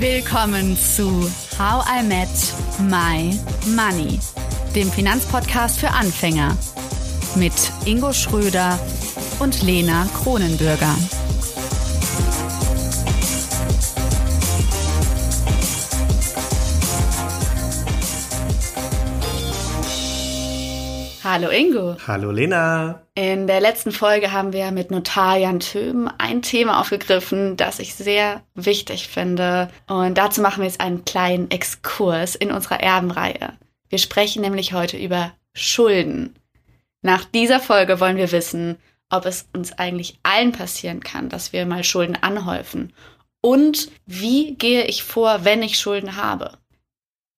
Willkommen zu How I Met My Money, dem Finanzpodcast für Anfänger mit Ingo Schröder und Lena Kronenbürger. Hallo Ingo. Hallo Lena. In der letzten Folge haben wir mit Notar Jan Töben ein Thema aufgegriffen, das ich sehr wichtig finde. Und dazu machen wir jetzt einen kleinen Exkurs in unserer Erbenreihe. Wir sprechen nämlich heute über Schulden. Nach dieser Folge wollen wir wissen, ob es uns eigentlich allen passieren kann, dass wir mal Schulden anhäufen. Und wie gehe ich vor, wenn ich Schulden habe?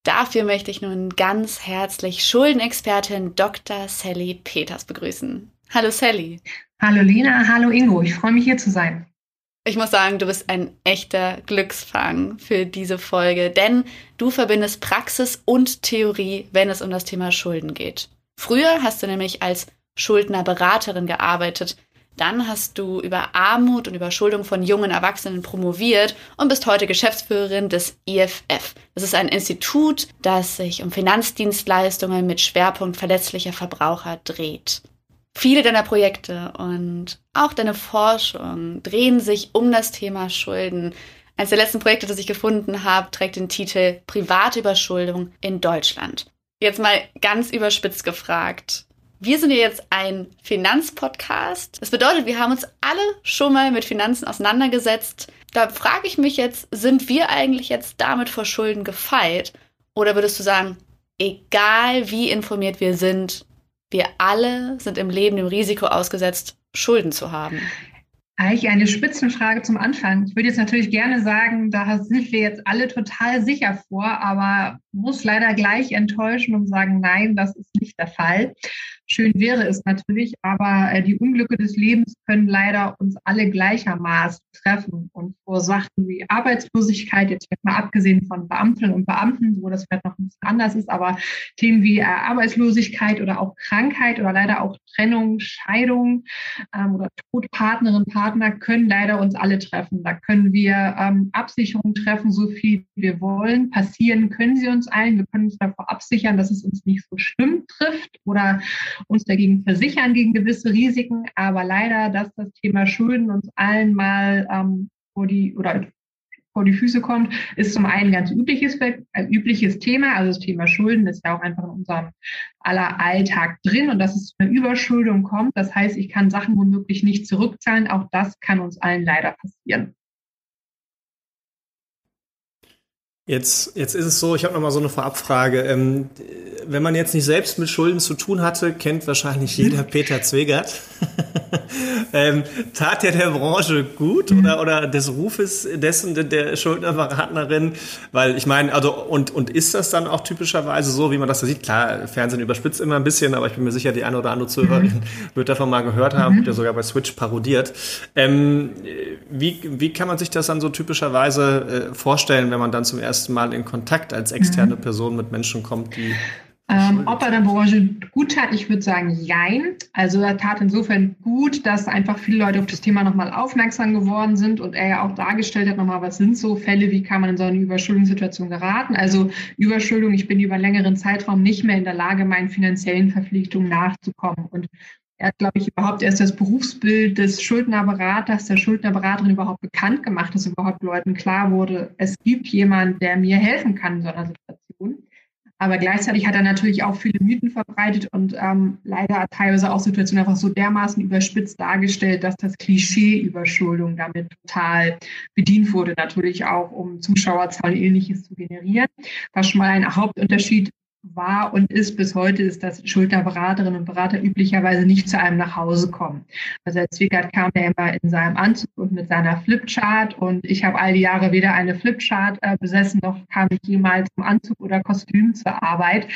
Dafür möchte ich nun ganz herzlich Schuldenexpertin Dr. Sally Peters begrüßen. Hallo Sally. Hallo Lena, hallo Ingo, ich freue mich hier zu sein. Ich muss sagen, du bist ein echter Glücksfang für diese Folge, denn du verbindest Praxis und Theorie, wenn es um das Thema Schulden geht. Früher hast du nämlich als Schuldnerberaterin gearbeitet, dann hast du über Armut und Überschuldung von jungen Erwachsenen promoviert und bist heute Geschäftsführerin des IFF. Das ist ein Institut, das sich um Finanzdienstleistungen mit Schwerpunkt verletzlicher Verbraucher dreht. Viele deiner Projekte und auch deine Forschung drehen sich um das Thema Schulden. Eines der letzten Projekte, das ich gefunden habe, trägt den Titel Private Überschuldung in Deutschland. Jetzt mal ganz überspitzt gefragt. Wir sind ja jetzt ein Finanzpodcast. Das bedeutet, wir haben uns alle schon mal mit Finanzen auseinandergesetzt. Da frage ich mich jetzt, sind wir eigentlich jetzt damit vor Schulden gefeit? Oder würdest du sagen, egal wie informiert wir sind, wir alle sind im Leben dem Risiko ausgesetzt, Schulden zu haben? Eigentlich eine Spitzenfrage zum Anfang. Ich würde jetzt natürlich gerne sagen, da sind wir jetzt alle total sicher vor, aber muss leider gleich enttäuschen und sagen, nein, das ist nicht der Fall. Schön wäre es natürlich, aber äh, die Unglücke des Lebens können leider uns alle gleichermaßen treffen und vor Sachen wie Arbeitslosigkeit, jetzt mal abgesehen von Beamtinnen und Beamten, wo das vielleicht noch ein bisschen anders ist, aber Themen wie äh, Arbeitslosigkeit oder auch Krankheit oder leider auch Trennung, Scheidung ähm, oder Tod Partnerin, Partner können leider uns alle treffen. Da können wir ähm, Absicherungen treffen, so viel wir wollen. Passieren können sie uns allen. Wir können uns davor absichern, dass es uns nicht so schlimm trifft oder uns dagegen versichern gegen gewisse Risiken. Aber leider, dass das Thema Schulden uns allen mal ähm, vor die oder vor die Füße kommt, ist zum einen ganz übliches, äh, übliches Thema. Also das Thema Schulden ist ja auch einfach in unserem aller Alltag drin und dass es zu einer Überschuldung kommt. Das heißt, ich kann Sachen womöglich nicht zurückzahlen. Auch das kann uns allen leider passieren. Jetzt, jetzt ist es so, ich habe noch mal so eine Vorabfrage. Ähm, wenn man jetzt nicht selbst mit Schulden zu tun hatte, kennt wahrscheinlich jeder Peter Zwegert. ähm, tat der der Branche gut oder, oder des Rufes dessen der, Schuldnerpartnerin? Weil ich meine, also und, und ist das dann auch typischerweise so, wie man das so sieht? Klar, Fernsehen überspitzt immer ein bisschen, aber ich bin mir sicher, die eine oder andere Zuhörerin mhm. wird davon mal gehört haben, mhm. wird ja sogar bei Switch parodiert. Ähm, wie, wie kann man sich das dann so typischerweise äh, vorstellen, wenn man dann zum ersten ersten Mal in Kontakt als externe mhm. Person mit Menschen kommt, die ähm, ob er der Branche gut tat, ich würde sagen, jein. Also er tat insofern gut, dass einfach viele Leute auf das Thema nochmal aufmerksam geworden sind und er ja auch dargestellt hat nochmal, was sind so Fälle, wie kann man in so eine Überschuldungssituation geraten. Also Überschuldung, ich bin über einen längeren Zeitraum nicht mehr in der Lage, meinen finanziellen Verpflichtungen nachzukommen. Und er hat, glaube ich, überhaupt erst das Berufsbild des Schuldnerberaters, der Schuldnerberaterin überhaupt bekannt gemacht, dass überhaupt Leuten klar wurde, es gibt jemanden, der mir helfen kann in so einer Situation. Aber gleichzeitig hat er natürlich auch viele Mythen verbreitet und ähm, leider teilweise auch Situationen einfach so dermaßen überspitzt dargestellt, dass das Klischee Überschuldung damit total bedient wurde, natürlich auch, um Zuschauerzahlen ähnliches zu generieren. Was schon mal ein Hauptunterschied war und ist bis heute, ist, dass Schulterberaterinnen und Berater üblicherweise nicht zu einem nach Hause kommen. Also Herr Zwickert kam ja immer in seinem Anzug und mit seiner Flipchart und ich habe all die Jahre weder eine Flipchart äh, besessen, noch kam ich jemals im Anzug oder Kostüm zur Arbeit.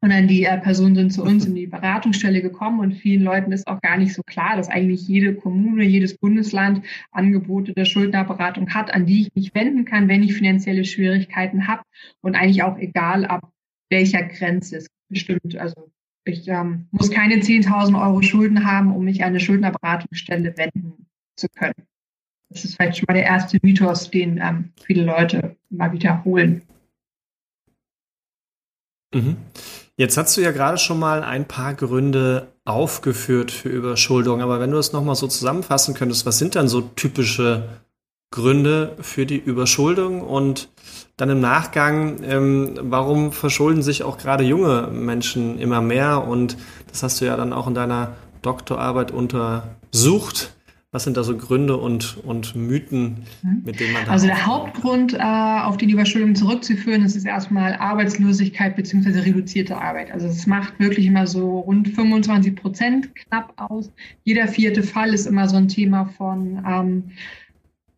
Und dann die äh, Personen sind zu uns in die Beratungsstelle gekommen und vielen Leuten ist auch gar nicht so klar, dass eigentlich jede Kommune, jedes Bundesland Angebote der Schuldnerberatung hat, an die ich mich wenden kann, wenn ich finanzielle Schwierigkeiten habe und eigentlich auch egal ab welcher Grenze es bestimmt. Also ich ähm, muss keine 10.000 Euro Schulden haben, um mich an eine Schuldnerberatungsstelle wenden zu können. Das ist vielleicht schon mal der erste Mythos, den ähm, viele Leute mal wiederholen. Mhm. Jetzt hast du ja gerade schon mal ein paar Gründe aufgeführt für Überschuldung, aber wenn du es nochmal so zusammenfassen könntest, was sind dann so typische Gründe für die Überschuldung und dann im Nachgang, ähm, warum verschulden sich auch gerade junge Menschen immer mehr und das hast du ja dann auch in deiner Doktorarbeit untersucht. Was sind da so Gründe und, und Mythen, mhm. mit denen man da. Also der Hauptgrund, äh, auf die Überschuldung zurückzuführen, ist, ist erstmal Arbeitslosigkeit bzw. reduzierte Arbeit. Also es macht wirklich immer so rund 25 Prozent knapp aus. Jeder vierte Fall ist immer so ein Thema von ähm,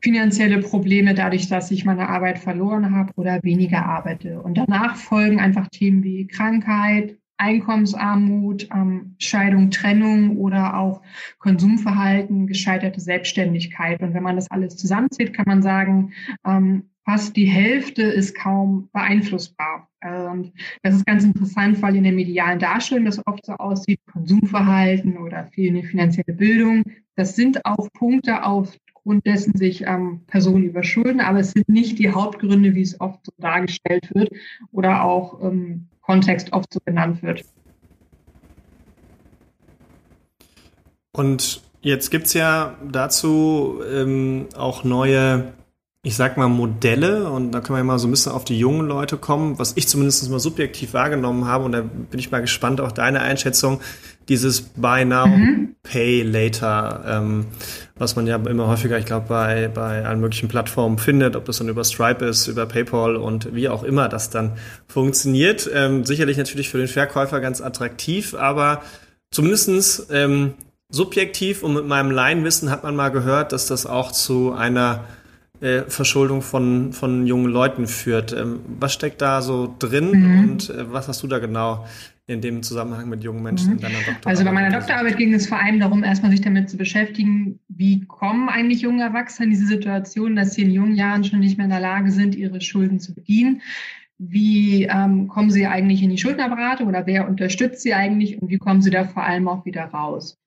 finanzielle Probleme dadurch, dass ich meine Arbeit verloren habe oder weniger arbeite. Und danach folgen einfach Themen wie Krankheit, Einkommensarmut, ähm, Scheidung, Trennung oder auch Konsumverhalten, gescheiterte Selbstständigkeit. Und wenn man das alles zusammenzieht, kann man sagen, ähm, fast die Hälfte ist kaum beeinflussbar. Und das ist ganz interessant, weil in der medialen Darstellung das oft so aussieht, Konsumverhalten oder fehlende finanzielle Bildung. Das sind auch Punkte, aufgrund dessen sich ähm, Personen überschulden, aber es sind nicht die Hauptgründe, wie es oft so dargestellt wird oder auch ähm, Kontext oft so genannt wird. Und jetzt gibt es ja dazu ähm, auch neue, ich sag mal, Modelle. Und da können wir mal so ein bisschen auf die jungen Leute kommen, was ich zumindest mal subjektiv wahrgenommen habe. Und da bin ich mal gespannt, auch deine Einschätzung dieses Buy Now, mhm. Pay Later, ähm, was man ja immer häufiger, ich glaube, bei, bei allen möglichen Plattformen findet, ob das dann über Stripe ist, über PayPal und wie auch immer das dann funktioniert. Ähm, sicherlich natürlich für den Verkäufer ganz attraktiv, aber zumindestens ähm, subjektiv und mit meinem Laienwissen hat man mal gehört, dass das auch zu einer äh, Verschuldung von, von jungen Leuten führt. Ähm, was steckt da so drin mhm. und äh, was hast du da genau in dem Zusammenhang mit jungen Menschen mhm. in deiner Doktorarbeit? Also bei meiner Doktorarbeit ging es vor allem darum, erstmal sich damit zu beschäftigen, wie kommen eigentlich junge Erwachsene in diese Situation, dass sie in jungen Jahren schon nicht mehr in der Lage sind, ihre Schulden zu bedienen. Wie ähm, kommen sie eigentlich in die Schuldnerberatung oder wer unterstützt sie eigentlich und wie kommen sie da vor allem auch wieder raus?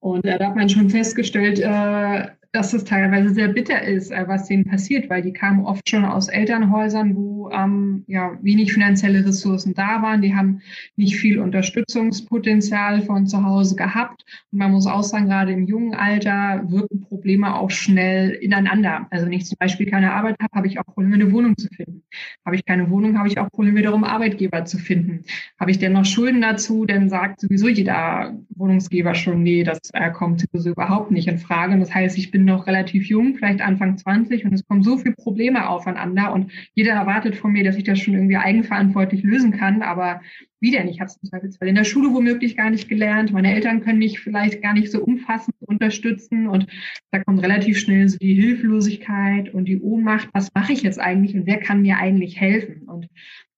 Und äh, da hat man schon festgestellt, äh, dass es teilweise sehr bitter ist, äh, was denen passiert, weil die kamen oft schon aus Elternhäusern, wo ähm, ja wenig finanzielle Ressourcen da waren. Die haben nicht viel Unterstützungspotenzial von zu Hause gehabt. Und man muss auch sagen, gerade im jungen Alter wirken Probleme auch schnell ineinander. Also wenn ich zum Beispiel keine Arbeit habe, habe ich auch Probleme, eine Wohnung zu finden. Habe ich keine Wohnung, habe ich auch Probleme darum, Arbeitgeber zu finden. Habe ich denn noch Schulden dazu, dann sagt sowieso jeder Wohnungsgeber schon, nee, das äh, kommt sowieso überhaupt nicht in Frage. Und das heißt, ich bin bin noch relativ jung, vielleicht Anfang 20 und es kommen so viele Probleme aufeinander und jeder erwartet von mir, dass ich das schon irgendwie eigenverantwortlich lösen kann, aber wie denn? Ich habe es in der Schule womöglich gar nicht gelernt. Meine Eltern können mich vielleicht gar nicht so umfassend unterstützen und da kommt relativ schnell so die Hilflosigkeit und die Ohnmacht. Was mache ich jetzt eigentlich und wer kann mir eigentlich helfen? Und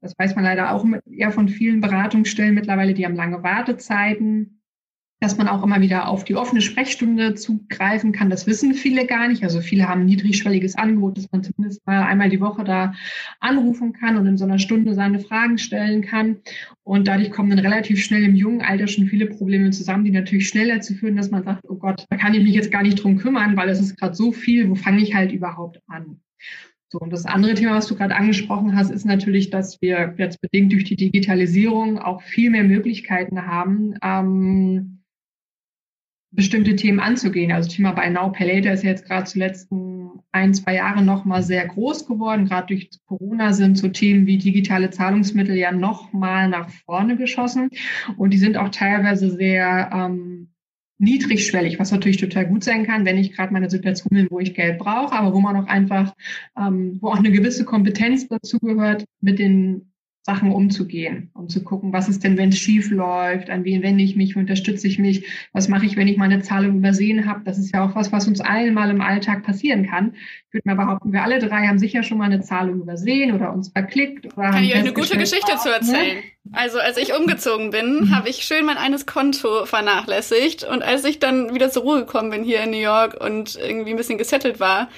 das weiß man leider auch ja von vielen Beratungsstellen mittlerweile, die haben lange Wartezeiten dass man auch immer wieder auf die offene Sprechstunde zugreifen kann. Das wissen viele gar nicht. Also viele haben ein niedrigschwelliges Angebot, dass man zumindest mal einmal die Woche da anrufen kann und in so einer Stunde seine Fragen stellen kann. Und dadurch kommen dann relativ schnell im jungen Alter schon viele Probleme zusammen, die natürlich schnell dazu führen, dass man sagt, oh Gott, da kann ich mich jetzt gar nicht drum kümmern, weil es ist gerade so viel, wo fange ich halt überhaupt an? So, und das andere Thema, was du gerade angesprochen hast, ist natürlich, dass wir jetzt bedingt durch die Digitalisierung auch viel mehr Möglichkeiten haben, ähm, bestimmte Themen anzugehen. Also Thema Buy Now Pay Later ist jetzt gerade zuletzt ein, zwei Jahre noch mal sehr groß geworden. Gerade durch Corona sind so Themen wie digitale Zahlungsmittel ja noch mal nach vorne geschossen. Und die sind auch teilweise sehr ähm, niedrigschwellig, was natürlich total gut sein kann, wenn ich gerade meine Situation bin, wo ich Geld brauche, aber wo man auch einfach, ähm, wo auch eine gewisse Kompetenz dazu gehört, mit den Sachen umzugehen, um zu gucken, was ist denn, wenn es schief läuft, an wen wende ich mich, unterstütze ich mich, was mache ich, wenn ich meine Zahlung übersehen habe. Das ist ja auch was, was uns allen mal im Alltag passieren kann. Ich würde mal behaupten, wir alle drei haben sicher schon mal eine Zahlung übersehen oder uns verklickt. Oder kann ich euch eine gute Geschichte zu erzählen? Ne? Also als ich umgezogen bin, mhm. habe ich schön mein eines Konto vernachlässigt und als ich dann wieder zur Ruhe gekommen bin hier in New York und irgendwie ein bisschen gesettelt war,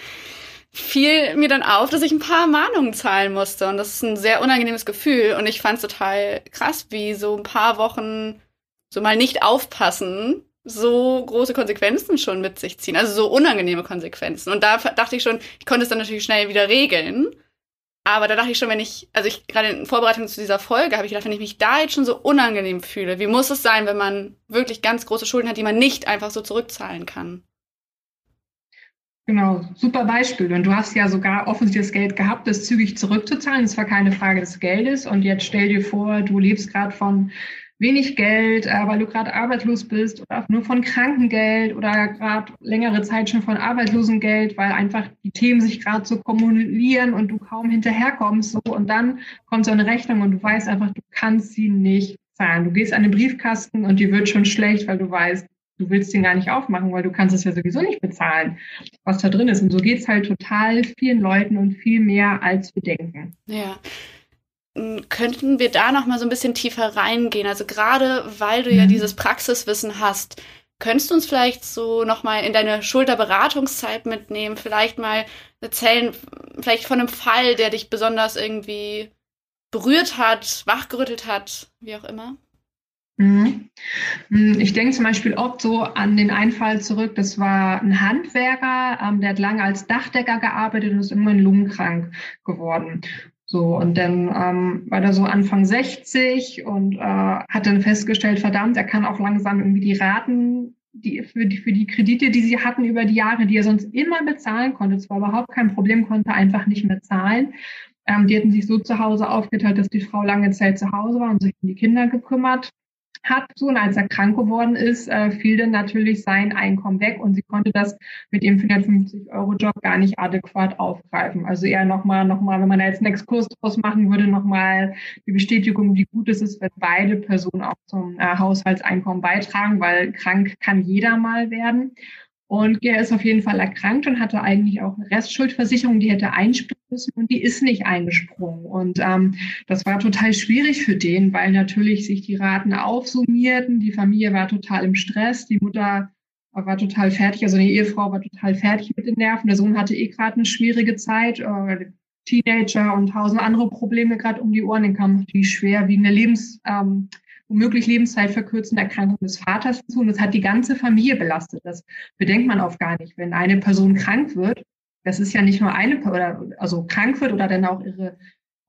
fiel mir dann auf, dass ich ein paar Mahnungen zahlen musste. Und das ist ein sehr unangenehmes Gefühl. Und ich fand es total krass, wie so ein paar Wochen so mal nicht aufpassen so große Konsequenzen schon mit sich ziehen, also so unangenehme Konsequenzen. Und da dachte ich schon, ich konnte es dann natürlich schnell wieder regeln. Aber da dachte ich schon, wenn ich, also ich gerade in Vorbereitung zu dieser Folge habe ich gedacht, wenn ich mich da jetzt schon so unangenehm fühle, wie muss es sein, wenn man wirklich ganz große Schulden hat, die man nicht einfach so zurückzahlen kann? Genau, super Beispiel. Und du hast ja sogar offensichtlich das Geld gehabt, das zügig zurückzuzahlen. Es war keine Frage des Geldes. Und jetzt stell dir vor, du lebst gerade von wenig Geld, äh, weil du gerade arbeitslos bist oder nur von Krankengeld oder gerade längere Zeit schon von Arbeitslosengeld, weil einfach die Themen sich gerade so kumulieren und du kaum hinterherkommst. So. Und dann kommt so eine Rechnung und du weißt einfach, du kannst sie nicht zahlen. Du gehst an den Briefkasten und die wird schon schlecht, weil du weißt, du willst den gar nicht aufmachen, weil du kannst es ja sowieso nicht bezahlen, was da drin ist. Und so geht es halt total vielen Leuten und viel mehr, als wir denken. Ja. Könnten wir da noch mal so ein bisschen tiefer reingehen? Also gerade weil du ja mhm. dieses Praxiswissen hast, könntest du uns vielleicht so noch mal in deine Schulterberatungszeit mitnehmen? Vielleicht mal erzählen, vielleicht von einem Fall, der dich besonders irgendwie berührt hat, wachgerüttelt hat, wie auch immer? Mhm. Hm, ich denke zum Beispiel oft so an den Einfall zurück. Das war ein Handwerker, ähm, der hat lange als Dachdecker gearbeitet und ist irgendwann lungenkrank geworden. So, und dann ähm, war er so Anfang 60 und äh, hat dann festgestellt, verdammt, er kann auch langsam irgendwie die Raten die, für, die, für die Kredite, die sie hatten über die Jahre, die er sonst immer bezahlen konnte, zwar überhaupt kein Problem, konnte einfach nicht mehr zahlen. Ähm, die hätten sich so zu Hause aufgeteilt, dass die Frau lange Zeit zu Hause war und sich um die Kinder gekümmert hat. So, und als er krank geworden ist, äh, fiel dann natürlich sein Einkommen weg und sie konnte das mit dem 450-Euro-Job gar nicht adäquat aufgreifen. Also eher nochmal, nochmal, wenn man da jetzt einen Exkurs draus machen würde, nochmal die Bestätigung, wie gut es ist, wenn beide Personen auch zum äh, Haushaltseinkommen beitragen, weil krank kann jeder mal werden. Und er ist auf jeden Fall erkrankt und hatte eigentlich auch eine Restschuldversicherung, die hätte einspringen müssen und die ist nicht eingesprungen. Und ähm, das war total schwierig für den, weil natürlich sich die Raten aufsummierten. Die Familie war total im Stress. Die Mutter war total fertig, also die Ehefrau war total fertig mit den Nerven. Der Sohn hatte eh gerade eine schwierige Zeit. Äh, Teenager und tausend andere Probleme gerade um die Ohren. Den kam natürlich schwer wie eine Lebens, ähm, womöglich Lebenszeitverkürzende Erkrankung des Vaters zu. Und das hat die ganze Familie belastet. Das bedenkt man oft gar nicht. Wenn eine Person krank wird, das ist ja nicht nur eine, oder also krank wird oder dann auch ihre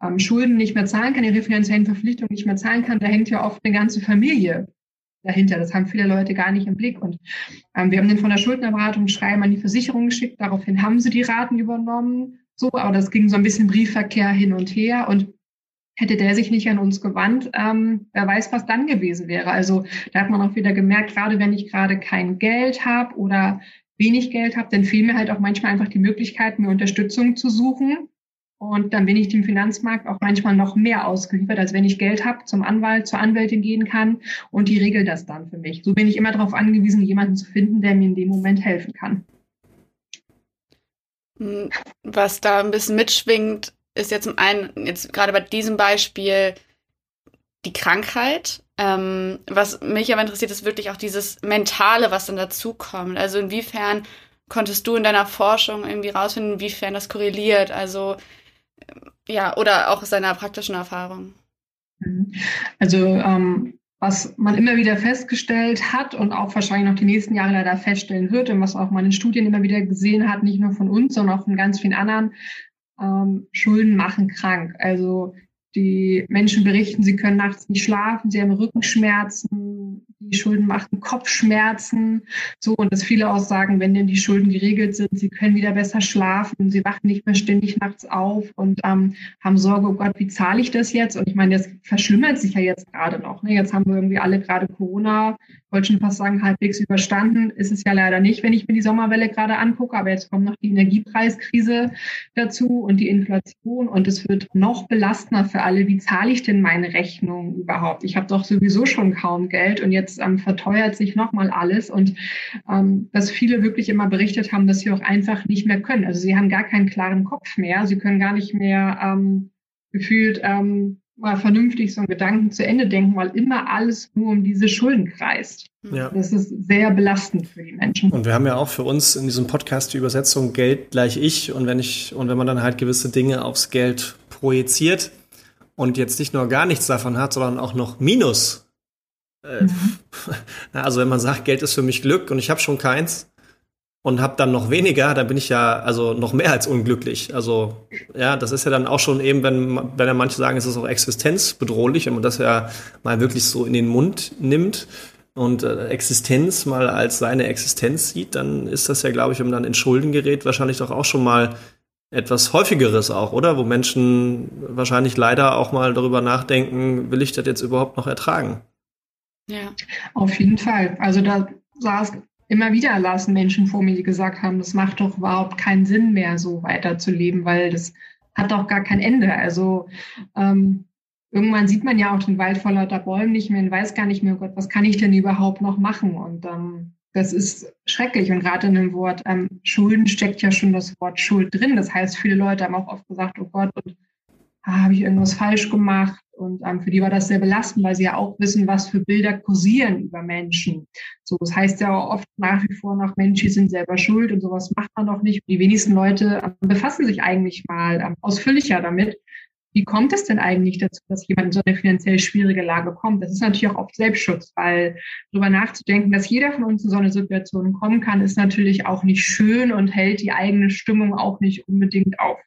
ähm, Schulden nicht mehr zahlen kann, ihre finanziellen Verpflichtungen nicht mehr zahlen kann, da hängt ja oft eine ganze Familie dahinter. Das haben viele Leute gar nicht im Blick. Und ähm, wir haben den von der Schuldnerberatung Schreiben an die Versicherung geschickt. Daraufhin haben sie die Raten übernommen. So, aber das ging so ein bisschen Briefverkehr hin und her. Und hätte der sich nicht an uns gewandt, ähm, wer weiß, was dann gewesen wäre. Also da hat man auch wieder gemerkt, gerade wenn ich gerade kein Geld habe oder wenig Geld habe, dann fehlen mir halt auch manchmal einfach die Möglichkeit, mir Unterstützung zu suchen. Und dann bin ich dem Finanzmarkt auch manchmal noch mehr ausgeliefert, als wenn ich Geld habe, zum Anwalt, zur Anwältin gehen kann und die regelt das dann für mich. So bin ich immer darauf angewiesen, jemanden zu finden, der mir in dem Moment helfen kann. Hm, was da ein bisschen mitschwingt, ist jetzt zum einen, jetzt gerade bei diesem Beispiel, die Krankheit. Ähm, was mich aber interessiert, ist wirklich auch dieses Mentale, was dann dazukommt. Also inwiefern konntest du in deiner Forschung irgendwie rausfinden, inwiefern das korreliert? Also ja, oder auch aus deiner praktischen Erfahrung. Mhm. Also ähm, was man immer wieder festgestellt hat und auch wahrscheinlich noch die nächsten Jahre leider feststellen wird und was auch man in Studien immer wieder gesehen hat, nicht nur von uns, sondern auch von ganz vielen anderen, ähm, Schulden machen krank. Also die Menschen berichten, sie können nachts nicht schlafen, sie haben Rückenschmerzen, die Schulden machen Kopfschmerzen. So, und dass viele auch sagen, wenn denn die Schulden geregelt sind, sie können wieder besser schlafen, sie wachen nicht mehr ständig nachts auf und ähm, haben Sorge, oh Gott, wie zahle ich das jetzt? Und ich meine, das verschlimmert sich ja jetzt gerade noch. Ne? Jetzt haben wir irgendwie alle gerade Corona, wollte schon fast sagen, halbwegs überstanden. Ist es ja leider nicht, wenn ich mir die Sommerwelle gerade angucke. Aber jetzt kommt noch die Energiepreiskrise dazu und die Inflation. Und es wird noch belastender für alle. Wie zahle ich denn meine Rechnung überhaupt? Ich habe doch sowieso schon kaum Geld und jetzt ähm, verteuert sich nochmal alles. Und ähm, dass viele wirklich immer berichtet haben, dass sie auch einfach nicht mehr können. Also sie haben gar keinen klaren Kopf mehr. Sie können gar nicht mehr ähm, gefühlt ähm, mal vernünftig so einen Gedanken zu Ende denken, weil immer alles nur um diese Schulden kreist. Ja. Das ist sehr belastend für die Menschen. Und wir haben ja auch für uns in diesem Podcast die Übersetzung Geld gleich ich. Und wenn ich, und wenn man dann halt gewisse Dinge aufs Geld projiziert und jetzt nicht nur gar nichts davon hat, sondern auch noch Minus Äh, mhm. Also wenn man sagt, Geld ist für mich Glück und ich habe schon keins und habe dann noch weniger, dann bin ich ja also noch mehr als unglücklich. Also ja, das ist ja dann auch schon eben, wenn, wenn ja manche sagen, es ist auch existenzbedrohlich, wenn man das ja mal wirklich so in den Mund nimmt und äh, Existenz mal als seine Existenz sieht, dann ist das ja, glaube ich, wenn man dann in Schulden gerät, wahrscheinlich doch auch schon mal etwas häufigeres auch, oder? Wo Menschen wahrscheinlich leider auch mal darüber nachdenken, will ich das jetzt überhaupt noch ertragen? Ja. Auf jeden Fall. Also da saß immer wieder lassen Menschen vor mir, die gesagt haben, das macht doch überhaupt keinen Sinn mehr, so weiterzuleben, weil das hat doch gar kein Ende. Also ähm, irgendwann sieht man ja auch den Wald vor lauter Bäumen nicht mehr und weiß gar nicht mehr, oh Gott, was kann ich denn überhaupt noch machen? Und ähm, das ist schrecklich. Und gerade in dem Wort ähm, Schulden steckt ja schon das Wort Schuld drin. Das heißt, viele Leute haben auch oft gesagt, oh Gott, und ah, habe ich irgendwas falsch gemacht? Und ähm, für die war das sehr belastend, weil sie ja auch wissen, was für Bilder kursieren über Menschen. So, das heißt ja oft nach wie vor nach Menschen, die sind selber schuld und sowas macht man doch nicht. Die wenigsten Leute ähm, befassen sich eigentlich mal ähm, ausführlicher damit. Wie kommt es denn eigentlich dazu, dass jemand in so eine finanziell schwierige Lage kommt? Das ist natürlich auch oft Selbstschutz, weil darüber nachzudenken, dass jeder von uns in so eine Situation kommen kann, ist natürlich auch nicht schön und hält die eigene Stimmung auch nicht unbedingt auf.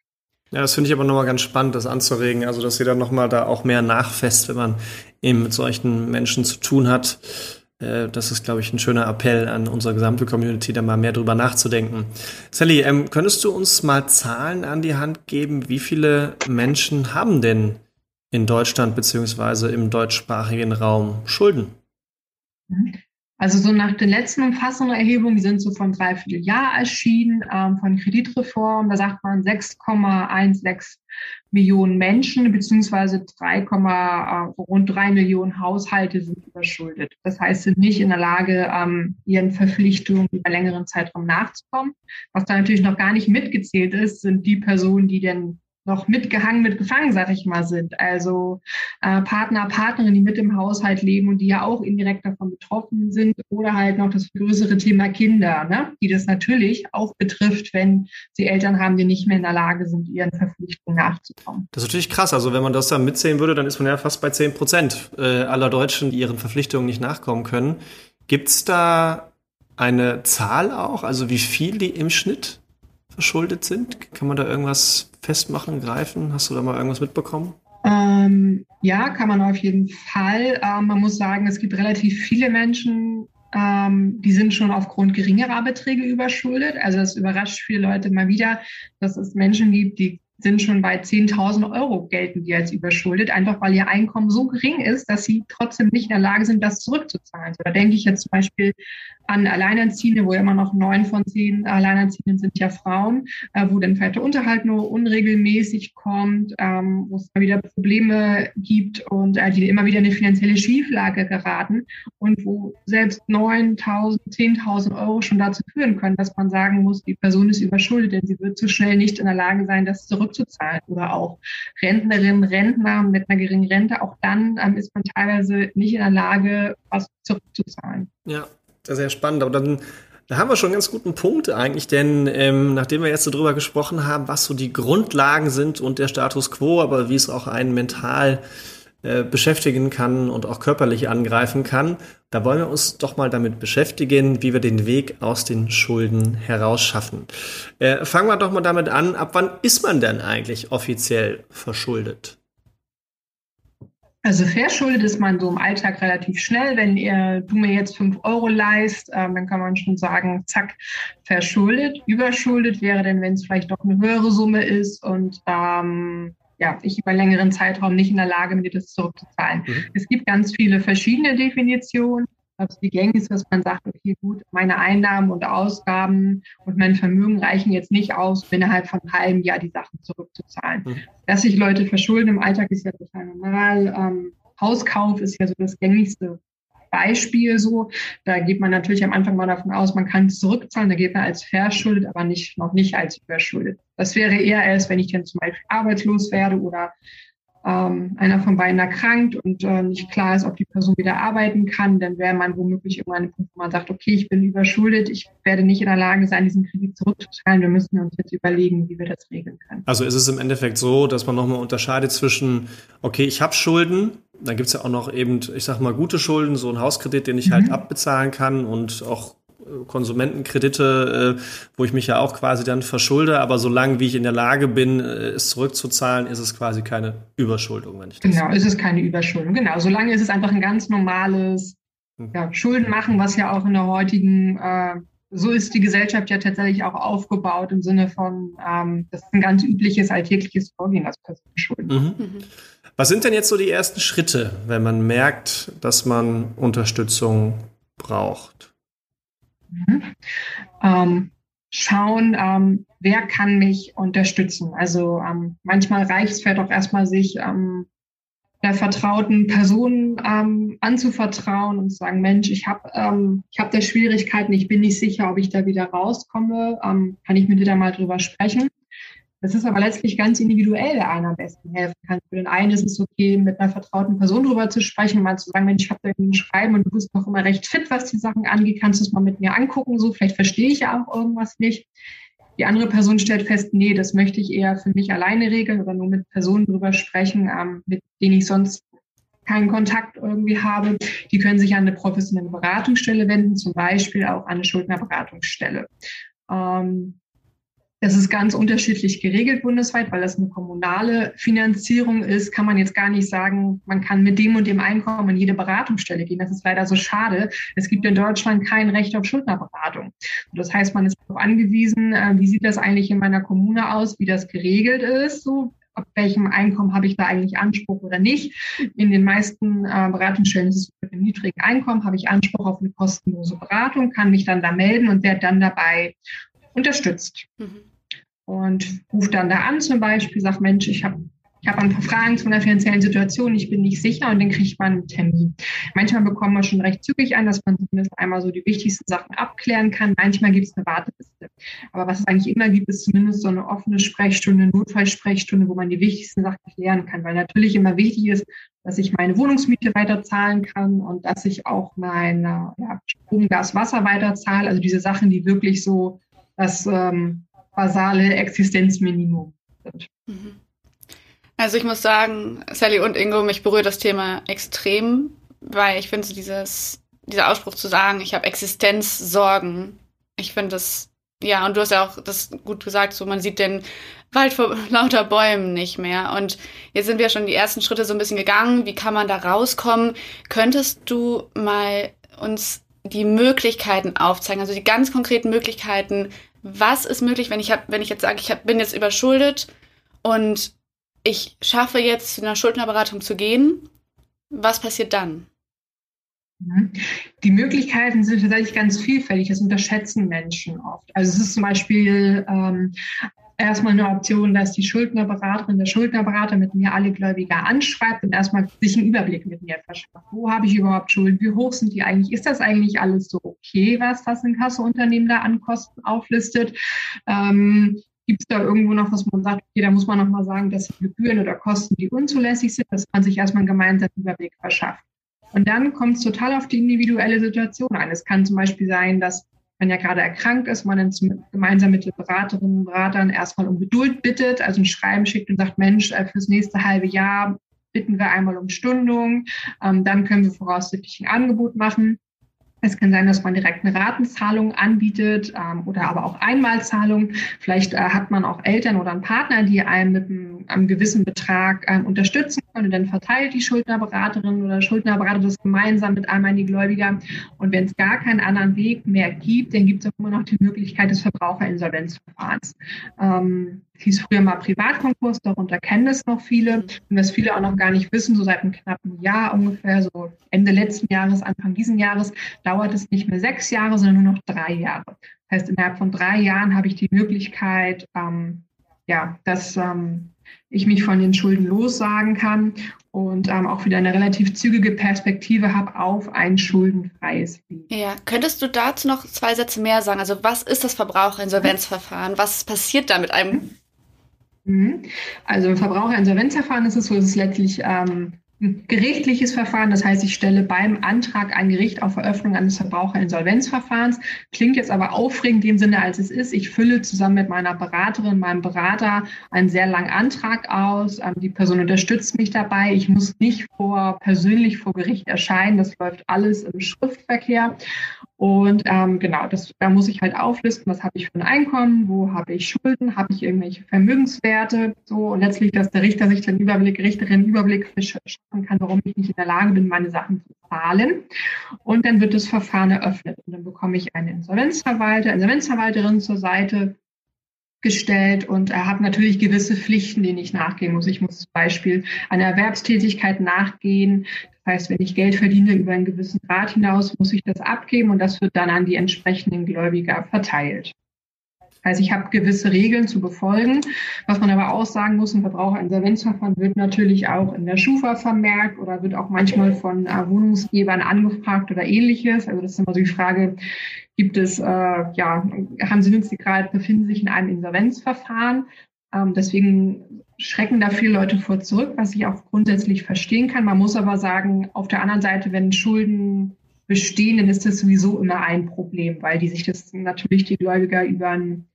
Ja, das finde ich aber nochmal ganz spannend, das anzuregen. Also, dass jeder nochmal da auch mehr nachfasst, wenn man eben mit solchen Menschen zu tun hat. Äh, das ist, glaube ich, ein schöner Appell an unsere gesamte Community, da mal mehr drüber nachzudenken. Sally, ähm, könntest du uns mal Zahlen an die Hand geben? Wie viele Menschen haben denn in Deutschland beziehungsweise im deutschsprachigen Raum Schulden? Also so nach den letzten Umfassungen die sind so von dreiviertel Jahr erschienen, ähm, von Kreditreform, da sagt man 6,16 Millionen Menschen beziehungsweise 3, äh, rund drei Millionen Haushalte sind überschuldet. Das heißt, sind nicht in der Lage, ähm, ihren Verpflichtungen über längeren Zeitraum nachzukommen. Was da natürlich noch gar nicht mitgezählt ist, sind die Personen, die denn noch mitgehangen, mitgefangen, sag ich mal, sind. Also äh, Partner, Partnerinnen, die mit im Haushalt leben und die ja auch indirekt davon betroffen sind. Oder halt noch das größere Thema Kinder, ne? die das natürlich auch betrifft, wenn sie Eltern haben, die nicht mehr in der Lage sind, ihren Verpflichtungen nachzukommen. Das ist natürlich krass. Also wenn man das dann mitzählen würde, dann ist man ja fast bei 10 Prozent äh, aller Deutschen, die ihren Verpflichtungen nicht nachkommen können. Gibt es da eine Zahl auch, also wie viel die im Schnitt verschuldet sind? Kann man da irgendwas festmachen, greifen? Hast du da mal irgendwas mitbekommen? Ähm, ja, kann man auf jeden Fall. Ähm, man muss sagen, es gibt relativ viele Menschen, ähm, die sind schon aufgrund geringerer Beträge überschuldet. Also das überrascht viele Leute mal wieder, dass es Menschen gibt, die sind schon bei 10.000 Euro gelten die als überschuldet, einfach weil ihr Einkommen so gering ist, dass sie trotzdem nicht in der Lage sind, das zurückzuzahlen. So, da denke ich jetzt zum Beispiel an Alleinerziehende, wo immer noch neun von zehn Alleinerziehenden sind ja Frauen, äh, wo dann vielleicht der Unterhalt nur unregelmäßig kommt, ähm, wo es wieder Probleme gibt und äh, die immer wieder in eine finanzielle Schieflage geraten und wo selbst 9.000, 10.000 Euro schon dazu führen können, dass man sagen muss, die Person ist überschuldet, denn sie wird zu schnell nicht in der Lage sein, das zurückzuzahlen. Oder auch Rentnerinnen, Rentner mit einer geringen Rente, auch dann ähm, ist man teilweise nicht in der Lage, was zurückzuzahlen. Ja, sehr spannend. Aber dann da haben wir schon einen ganz guten Punkt eigentlich, denn ähm, nachdem wir jetzt so drüber gesprochen haben, was so die Grundlagen sind und der Status quo, aber wie es auch einen mental äh, beschäftigen kann und auch körperlich angreifen kann, da wollen wir uns doch mal damit beschäftigen, wie wir den Weg aus den Schulden herausschaffen. Äh, fangen wir doch mal damit an, ab wann ist man denn eigentlich offiziell verschuldet? Also verschuldet ist man so im Alltag relativ schnell. Wenn ihr, du mir jetzt fünf Euro leist, ähm, dann kann man schon sagen, zack, verschuldet. Überschuldet wäre denn, wenn es vielleicht doch eine höhere Summe ist und ähm, ja, ich über längeren Zeitraum nicht in der Lage bin, das zurückzuzahlen. Mhm. Es gibt ganz viele verschiedene Definitionen was die gängig ist, dass man sagt, okay, gut, meine Einnahmen und Ausgaben und mein Vermögen reichen jetzt nicht aus, um innerhalb von einem halben Jahr die Sachen zurückzuzahlen. Mhm. Dass sich Leute verschulden im Alltag ist ja total normal. Ähm, Hauskauf ist ja so das gängigste Beispiel so. Da geht man natürlich am Anfang mal davon aus, man kann es zurückzahlen. Da geht man als verschuldet, aber nicht, noch nicht als überschuldet. Das wäre eher erst, wenn ich dann zum Beispiel arbeitslos werde oder ähm, einer von beiden erkrankt und äh, nicht klar ist, ob die Person wieder arbeiten kann, dann wäre man womöglich irgendwann ein Punkt, wo man sagt, okay, ich bin überschuldet, ich werde nicht in der Lage sein, diesen Kredit zurückzuzahlen. Wir müssen uns jetzt überlegen, wie wir das regeln können. Also ist es im Endeffekt so, dass man nochmal unterscheidet zwischen, okay, ich habe Schulden, dann gibt es ja auch noch eben, ich sag mal, gute Schulden, so ein Hauskredit, den ich halt mhm. halt abbezahlen kann und auch Konsumentenkredite, äh, wo ich mich ja auch quasi dann verschulde, aber solange wie ich in der Lage bin, äh, es zurückzuzahlen, ist es quasi keine Überschuldung, wenn ich das Genau, ist es keine Überschuldung. Genau, solange ist es einfach ein ganz normales mhm. ja, Schulden machen, was ja auch in der heutigen äh, so ist die Gesellschaft ja tatsächlich auch aufgebaut im Sinne von, ähm, das ist ein ganz übliches alltägliches Vorgehen als Personenschulden. Mhm. Mhm. Was sind denn jetzt so die ersten Schritte, wenn man merkt, dass man Unterstützung braucht? Mhm. Ähm, schauen, ähm, wer kann mich unterstützen. Also ähm, manchmal reicht es vielleicht auch erstmal, sich ähm, der vertrauten Person ähm, anzuvertrauen und zu sagen, Mensch, ich habe ähm, hab da Schwierigkeiten, ich bin nicht sicher, ob ich da wieder rauskomme, ähm, kann ich mit dir da mal drüber sprechen. Das ist aber letztlich ganz individuell, wer einer am besten helfen kann. Für den einen ist es okay, mit einer vertrauten Person drüber zu sprechen, mal zu sagen, Mensch, ich habe da irgendwie ein Schreiben und du bist noch immer recht fit, was die Sachen angeht, kannst du es mal mit mir angucken, so vielleicht verstehe ich ja auch irgendwas nicht. Die andere Person stellt fest, nee, das möchte ich eher für mich alleine regeln oder nur mit Personen drüber sprechen, ähm, mit denen ich sonst keinen Kontakt irgendwie habe. Die können sich an eine professionelle Beratungsstelle wenden, zum Beispiel auch an eine Schuldnerberatungsstelle. Ähm, das ist ganz unterschiedlich geregelt bundesweit, weil das eine kommunale Finanzierung ist, kann man jetzt gar nicht sagen, man kann mit dem und dem Einkommen in jede Beratungsstelle gehen. Das ist leider so schade. Es gibt in Deutschland kein Recht auf Schuldnerberatung. Das heißt, man ist darauf angewiesen, äh, wie sieht das eigentlich in meiner Kommune aus, wie das geregelt ist, so ab welchem Einkommen habe ich da eigentlich Anspruch oder nicht. In den meisten äh, Beratungsstellen ist es mit einem niedrigen Einkommen, habe ich Anspruch auf eine kostenlose Beratung, kann mich dann da melden und werde dann dabei unterstützt. Mhm. Und ruft dann da an zum Beispiel, sagt, Mensch, ich habe ich habe ein paar Fragen zu einer finanziellen Situation, ich bin nicht sicher und dann kriegt man einen Termin. Manchmal bekommt man schon recht zügig an, dass man zumindest einmal so die wichtigsten Sachen abklären kann. Manchmal gibt es eine Warteliste. Aber was es eigentlich immer gibt, ist zumindest so eine offene Sprechstunde, Notfallsprechstunde, wo man die wichtigsten Sachen klären kann. Weil natürlich immer wichtig ist, dass ich meine Wohnungsmiete weiter zahlen kann und dass ich auch meine ja, Strom, Gas, Wasser weiter zahle. Also diese Sachen, die wirklich so das ähm, basale Existenzminimum. Mhm. Also ich muss sagen, Sally und Ingo, mich berührt das Thema extrem, weil ich finde so dieses, dieser Ausspruch zu sagen, ich habe Existenzsorgen, ich finde das, ja, und du hast ja auch das gut gesagt, so man sieht den Wald vor lauter Bäumen nicht mehr. Und jetzt sind wir schon die ersten Schritte so ein bisschen gegangen. Wie kann man da rauskommen? Könntest du mal uns die Möglichkeiten aufzeigen, also die ganz konkreten Möglichkeiten, was ist möglich, wenn ich hab, wenn ich jetzt sage, ich hab, bin jetzt überschuldet und ich schaffe jetzt zu einer Schuldnerberatung zu gehen, was passiert dann? Mhm. Die Möglichkeiten sind tatsächlich ganz vielfältig. Das unterschätzen Menschen oft. Also es ist zum Beispiel ähm, erstmal eine Option, dass die Schuldnerberaterin, der Schuldnerberater mit mir alle Gläubiger anschreibt und erstmal sich einen Überblick mit mir verschafft. Wo habe ich überhaupt Schulden? Wie hoch sind die eigentlich? Ist das eigentlich alles so okay, was das Inkassounternehmen da an Kosten auflistet? Ähm, Gibt es da irgendwo noch, was man sagt, okay, da muss man nochmal sagen, dass Gebühren oder Kosten, die unzulässig sind, dass man sich erstmal einen gemeinsamen Überblick verschafft. Und dann kommt es total auf die individuelle Situation an. Es kann zum Beispiel sein, dass man ja gerade erkrankt ist, man zum, gemeinsam mit den Beraterinnen und Beratern erstmal um Geduld bittet, also ein Schreiben schickt und sagt, Mensch, äh, fürs nächste halbe Jahr bitten wir einmal um Stundung, ähm, dann können wir voraussichtlich ein Angebot machen. Es kann sein, dass man direkt eine Ratenzahlung anbietet ähm, oder aber auch Einmalzahlung. Vielleicht äh, hat man auch Eltern oder einen Partner, die einem mit einem, einem gewissen Betrag ähm, unterstützen können. Und dann verteilt die Schuldnerberaterin oder Schuldnerberater das gemeinsam mit einem an die Gläubiger. Und wenn es gar keinen anderen Weg mehr gibt, dann gibt es auch immer noch die Möglichkeit des Verbraucherinsolvenzverfahrens. Ähm, hieß früher mal Privatkonkurs, darunter kennen es noch viele. Und was viele auch noch gar nicht wissen, so seit einem knappen Jahr ungefähr, so Ende letzten Jahres, Anfang diesen Jahres, dauert es nicht mehr sechs Jahre, sondern nur noch drei Jahre. Das heißt, innerhalb von drei Jahren habe ich die Möglichkeit, ähm, ja, dass ähm, ich mich von den Schulden lossagen kann und ähm, auch wieder eine relativ zügige Perspektive habe auf ein schuldenfreies Leben. Ja, könntest du dazu noch zwei Sätze mehr sagen? Also was ist das Verbraucherinsolvenzverfahren? Was passiert da mit einem Mhm. Also im Verbraucherinsolvenzverfahren ist es so, es letztlich ähm, ein gerichtliches Verfahren. Das heißt, ich stelle beim Antrag ein Gericht auf Eröffnung eines Verbraucherinsolvenzverfahrens. Klingt jetzt aber aufregend in dem Sinne, als es ist. Ich fülle zusammen mit meiner Beraterin, meinem Berater einen sehr langen Antrag aus. Ähm, die Person unterstützt mich dabei. Ich muss nicht vor, persönlich vor Gericht erscheinen. Das läuft alles im Schriftverkehr. Und ähm, genau, das, da muss ich halt auflisten, was habe ich für ein Einkommen, wo habe ich Schulden, habe ich irgendwelche Vermögenswerte, so und letztlich, dass der Richter sich den Überblick, Richterin Überblick verschaffen kann, warum ich nicht in der Lage bin, meine Sachen zu zahlen. Und dann wird das Verfahren eröffnet und dann bekomme ich einen Insolvenzverwalter, Insolvenzverwalterin zur Seite, gestellt und er hat natürlich gewisse Pflichten, denen ich nachgehen muss. Ich muss zum Beispiel einer Erwerbstätigkeit nachgehen. Das heißt, wenn ich Geld verdiene über einen gewissen Grad hinaus, muss ich das abgeben und das wird dann an die entsprechenden Gläubiger verteilt. Also ich habe gewisse Regeln zu befolgen. Was man aber auch sagen muss, ein Verbraucherinsolvenzverfahren wird natürlich auch in der Schufa vermerkt oder wird auch manchmal von äh, Wohnungsgebern angefragt oder ähnliches. Also das ist immer so die Frage, gibt es, äh, ja, haben Sie nützlich gerade, befinden sich in einem Insolvenzverfahren. Ähm, deswegen schrecken da viele Leute vor zurück, was ich auch grundsätzlich verstehen kann. Man muss aber sagen, auf der anderen Seite, wenn Schulden bestehen, dann ist das sowieso immer ein Problem, weil die sich das natürlich die Gläubiger über, ein,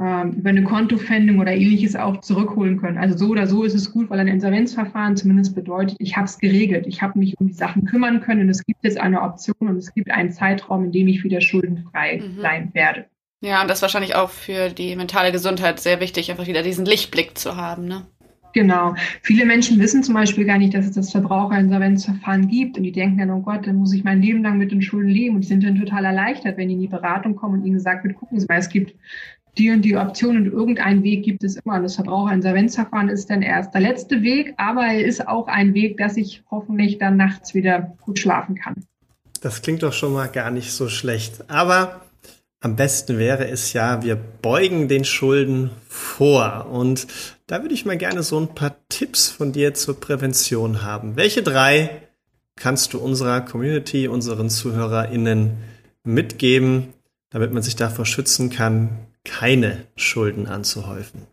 ähm, über eine Kontofendung oder ähnliches auch zurückholen können. Also so oder so ist es gut, weil ein Insolvenzverfahren zumindest bedeutet, ich habe es geregelt, ich habe mich um die Sachen kümmern können und es gibt jetzt eine Option und es gibt einen Zeitraum, in dem ich wieder schuldenfrei mhm. sein werde. Ja, und das ist wahrscheinlich auch für die mentale Gesundheit sehr wichtig, einfach wieder diesen Lichtblick zu haben, ne? Genau. Viele Menschen wissen zum Beispiel gar nicht, dass es das Verbraucherinsolvenzverfahren gibt und die denken dann, oh Gott, dann muss ich mein Leben lang mit den Schulden leben und die sind dann total erleichtert, wenn die in die Beratung kommen und ihnen gesagt wird, gucken Sie mal, es gibt die und die Option und irgendeinen Weg gibt es immer. Das Verbraucherinsolvenzverfahren ist dann erst der letzte Weg, aber er ist auch ein Weg, dass ich hoffentlich dann nachts wieder gut schlafen kann. Das klingt doch schon mal gar nicht so schlecht. Aber am besten wäre es ja, wir beugen den Schulden vor. Und da würde ich mal gerne so ein paar Tipps von dir zur Prävention haben. Welche drei kannst du unserer Community, unseren ZuhörerInnen mitgeben, damit man sich davor schützen kann, keine Schulden anzuhäufen?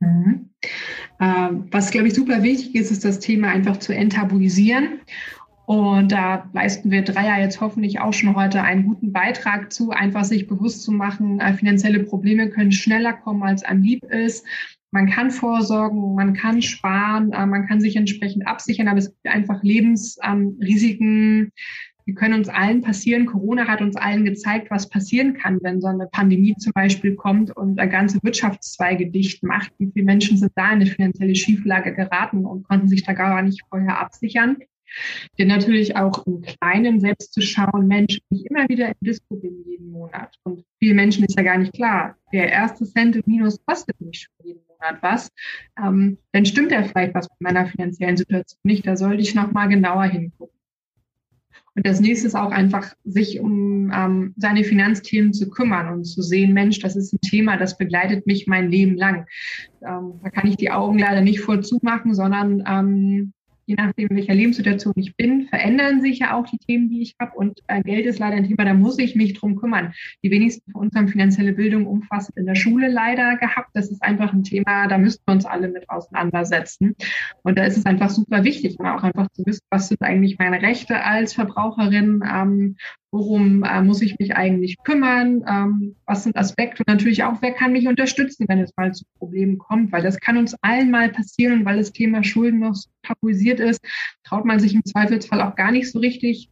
Mhm. Ähm, was, glaube ich, super wichtig ist, ist das Thema einfach zu enttabuisieren und da leisten wir Dreier jetzt hoffentlich auch schon heute einen guten Beitrag zu, einfach sich bewusst zu machen, äh, finanzielle Probleme können schneller kommen, als einem lieb ist. Man kann vorsorgen, man kann sparen, äh, man kann sich entsprechend absichern, aber es gibt einfach Lebensrisiken, die können uns allen passieren. Corona hat uns allen gezeigt, was passieren kann, wenn so eine Pandemie zum Beispiel kommt und ganze Wirtschaftszweige dicht macht. Wie viele Menschen sind da in eine finanzielle Schieflage geraten und konnten sich da gar nicht vorher absichern? Denn natürlich auch im Kleinen selbst zu schauen, Mensch, ich immer wieder im Disco bin jeden Monat. Und vielen Menschen ist ja gar nicht klar, der erste Cent im Minus kostet mich schon jeden Monat was. Ähm, dann stimmt ja vielleicht was mit meiner finanziellen Situation nicht. Da sollte ich nochmal genauer hingucken. Und das nächste ist auch einfach, sich um ähm, seine Finanzthemen zu kümmern und zu sehen, Mensch, das ist ein Thema, das begleitet mich mein Leben lang. Ähm, da kann ich die Augen leider nicht voll zumachen, sondern ähm, je nachdem, in welcher Lebenssituation ich bin, verändern sich ja auch die Themen, die ich habe. Und äh, Geld ist leider ein Thema, da muss ich mich drum kümmern. Die wenigsten von uns haben finanzielle Bildung umfassend in der Schule leider gehabt. Das ist einfach ein Thema, da müssten wir uns alle mit auseinandersetzen. Und da ist es einfach super wichtig, auch einfach zu wissen, was sind eigentlich meine Rechte als Verbraucherin, ähm, worum äh, muss ich mich eigentlich kümmern, ähm, was sind Aspekte und natürlich auch, wer kann mich unterstützen, wenn es mal zu Problemen kommt, weil das kann uns allen mal passieren und weil das Thema Schulden noch so tabuisiert ist, traut man sich im Zweifelsfall auch gar nicht so richtig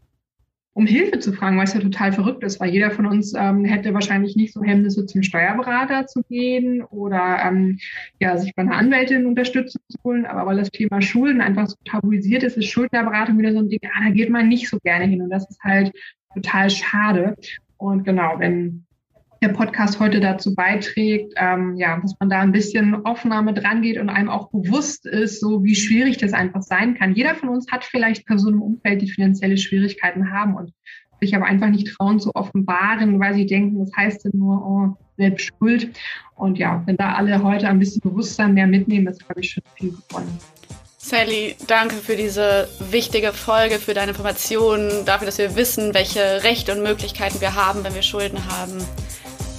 um Hilfe zu fragen, was ja total verrückt ist, weil jeder von uns ähm, hätte wahrscheinlich nicht so Hemmnisse, zum Steuerberater zu gehen oder ähm, ja, sich bei einer Anwältin Unterstützung zu holen. Aber weil das Thema Schulden einfach so tabuisiert ist, ist Schuldnerberatung wieder so ein Ding, ah, da geht man nicht so gerne hin. Und das ist halt total schade. Und genau, wenn der Podcast heute dazu beiträgt, ähm, ja, dass man da ein bisschen offener mit rangeht und einem auch bewusst ist, so wie schwierig das einfach sein kann. Jeder von uns hat vielleicht Personen im Umfeld, die finanzielle Schwierigkeiten haben und sich aber einfach nicht trauen zu offenbaren, weil sie denken, das heißt dann nur, oh, selbst schuld. Und ja, wenn da alle heute ein bisschen bewusster mehr mitnehmen, ist, glaube ich, schon viel gewonnen. Sally, danke für diese wichtige Folge, für deine Informationen, dafür, dass wir wissen, welche Rechte und Möglichkeiten wir haben, wenn wir Schulden haben.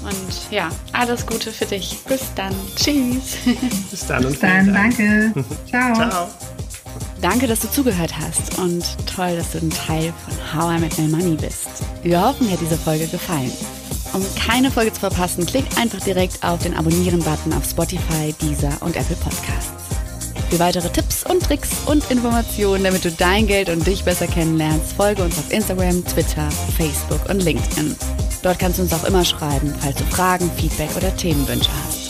Und ja, alles Gute für dich. Bis dann. Tschüss. Bis dann und Bis dann, danke. Ciao. Ciao. Danke, dass du zugehört hast und toll, dass du ein Teil von How I Met My Money bist. Wir hoffen, dir hat diese Folge gefallen. Um keine Folge zu verpassen, klick einfach direkt auf den Abonnieren-Button auf Spotify, Deezer und Apple Podcasts. Für weitere Tipps und Tricks und Informationen, damit du dein Geld und dich besser kennenlernst, folge uns auf Instagram, Twitter, Facebook und LinkedIn. Dort kannst du uns auch immer schreiben, falls du Fragen, Feedback oder Themenwünsche hast.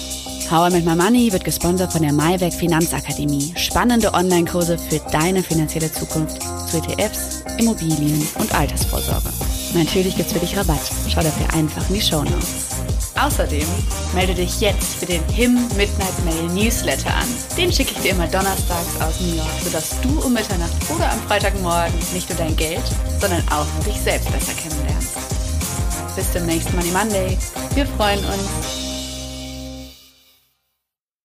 How I Met My Money wird gesponsert von der Maiwerk Finanzakademie. Spannende Online-Kurse für deine finanzielle Zukunft zu ETFs, Immobilien und Altersvorsorge. Natürlich gibt's für dich Rabatt. Schau dafür einfach in die Show Notes. Außerdem melde dich jetzt für den HIM Midnight Mail Newsletter an. Den schicke ich dir immer donnerstags aus New York, sodass du um Mitternacht oder am Freitagmorgen nicht nur dein Geld, sondern auch dich selbst besser kennenlernst. Bis zum nächsten Money Monday. Wir freuen uns.